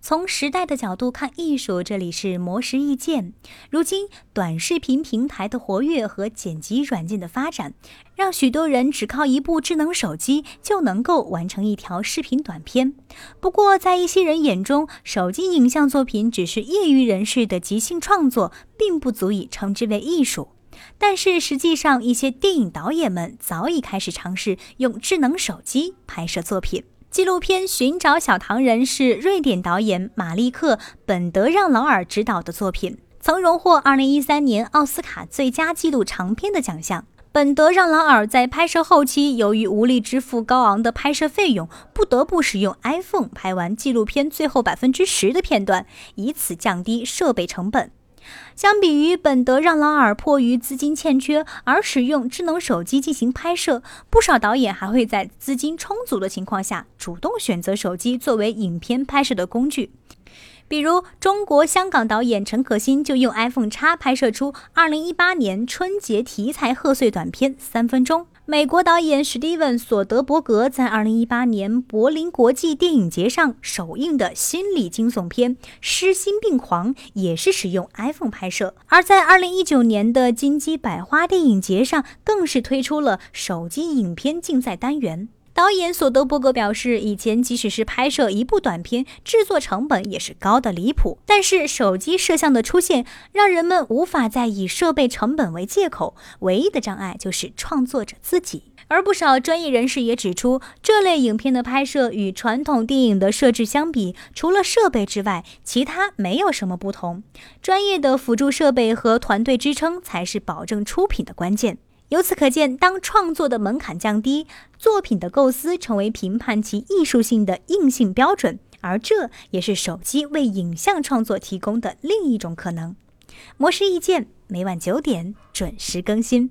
从时代的角度看艺术，这里是魔石意见。如今，短视频平台的活跃和剪辑软件的发展，让许多人只靠一部智能手机就能够完成一条视频短片。不过，在一些人眼中，手机影像作品只是业余人士的即兴创作，并不足以称之为艺术。但是，实际上，一些电影导演们早已开始尝试用智能手机拍摄作品。纪录片《寻找小糖人》是瑞典导演马利克·本德让劳尔执导的作品，曾荣获2013年奥斯卡最佳纪录长片的奖项。本德让劳尔在拍摄后期，由于无力支付高昂的拍摄费用，不得不使用 iPhone 拍完纪录片最后百分之十的片段，以此降低设备成本。相比于本德让劳尔迫于资金欠缺而使用智能手机进行拍摄，不少导演还会在资金充足的情况下主动选择手机作为影片拍摄的工具。比如，中国香港导演陈可辛就用 iPhone X 拍摄出2018年春节题材贺岁短片《三分钟》。美国导演史蒂文·索德伯格在2018年柏林国际电影节上首映的心理惊悚片《失心病狂》也是使用 iPhone 拍摄，而在2019年的金鸡百花电影节上，更是推出了手机影片竞赛单元。导演索德伯格表示，以前即使是拍摄一部短片，制作成本也是高的离谱。但是手机摄像的出现，让人们无法再以设备成本为借口，唯一的障碍就是创作者自己。而不少专业人士也指出，这类影片的拍摄与传统电影的设置相比，除了设备之外，其他没有什么不同。专业的辅助设备和团队支撑才是保证出品的关键。由此可见，当创作的门槛降低，作品的构思成为评判其艺术性的硬性标准，而这也是手机为影像创作提供的另一种可能。模式意见每晚九点准时更新。